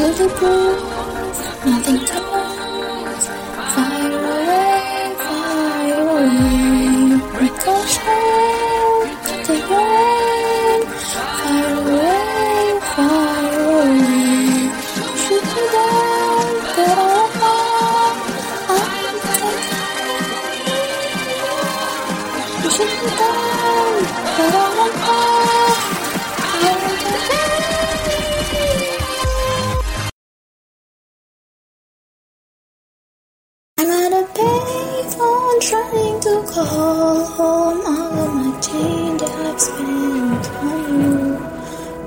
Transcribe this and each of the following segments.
Into the blue, nothing turns. Fire away, fire away. Ricochet, take away. Fire away, fire away. Shoot me down, get on fire. I'm taking Shoot me down, get on fire. Trying to call home all of my change I've spent on you.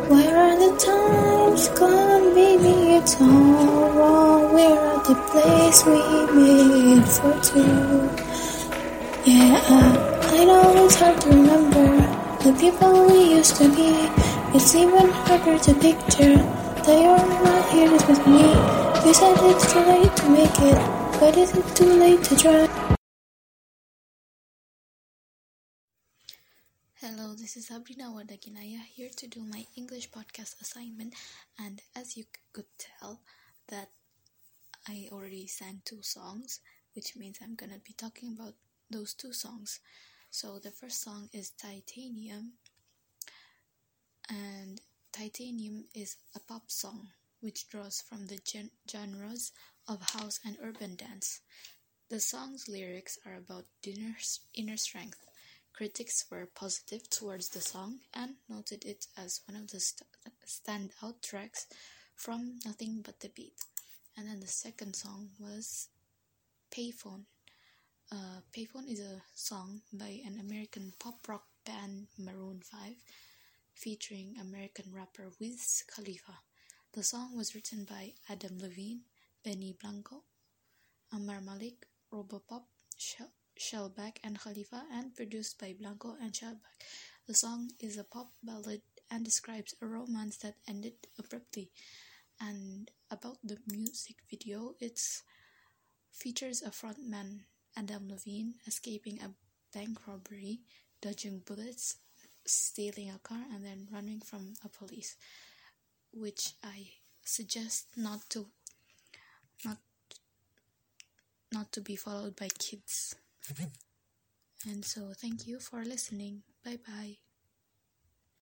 Where are the times gone, baby? It's all wrong. We're at the place we made for two. Yeah, I know it's hard to remember the people we used to be. It's even harder to picture that you're not here with me. You said it's too late to make it, but is it too late to try? Hello, this is Sabrina Wadaginaya here to do my English podcast assignment. And as you could tell, that I already sang two songs, which means I'm gonna be talking about those two songs. So the first song is Titanium, and Titanium is a pop song which draws from the gen- genres of house and urban dance. The song's lyrics are about inner, inner strength. Critics were positive towards the song and noted it as one of the st- standout tracks from Nothing But the Beat. And then the second song was Payphone. Uh, Payphone is a song by an American pop rock band Maroon 5 featuring American rapper Wiz Khalifa. The song was written by Adam Levine, Benny Blanco, Amar Malik, Robopop, Shell- Shellback, and Khalifa, and produced by Blanco and Shellback. The song is a pop ballad and describes a romance that ended abruptly. And about the music video, it features a frontman, Adam Levine, escaping a bank robbery, dodging bullets, stealing a car, and then running from a police, which I suggest not to not not to be followed by kids. And so thank you for listening. Bye bye.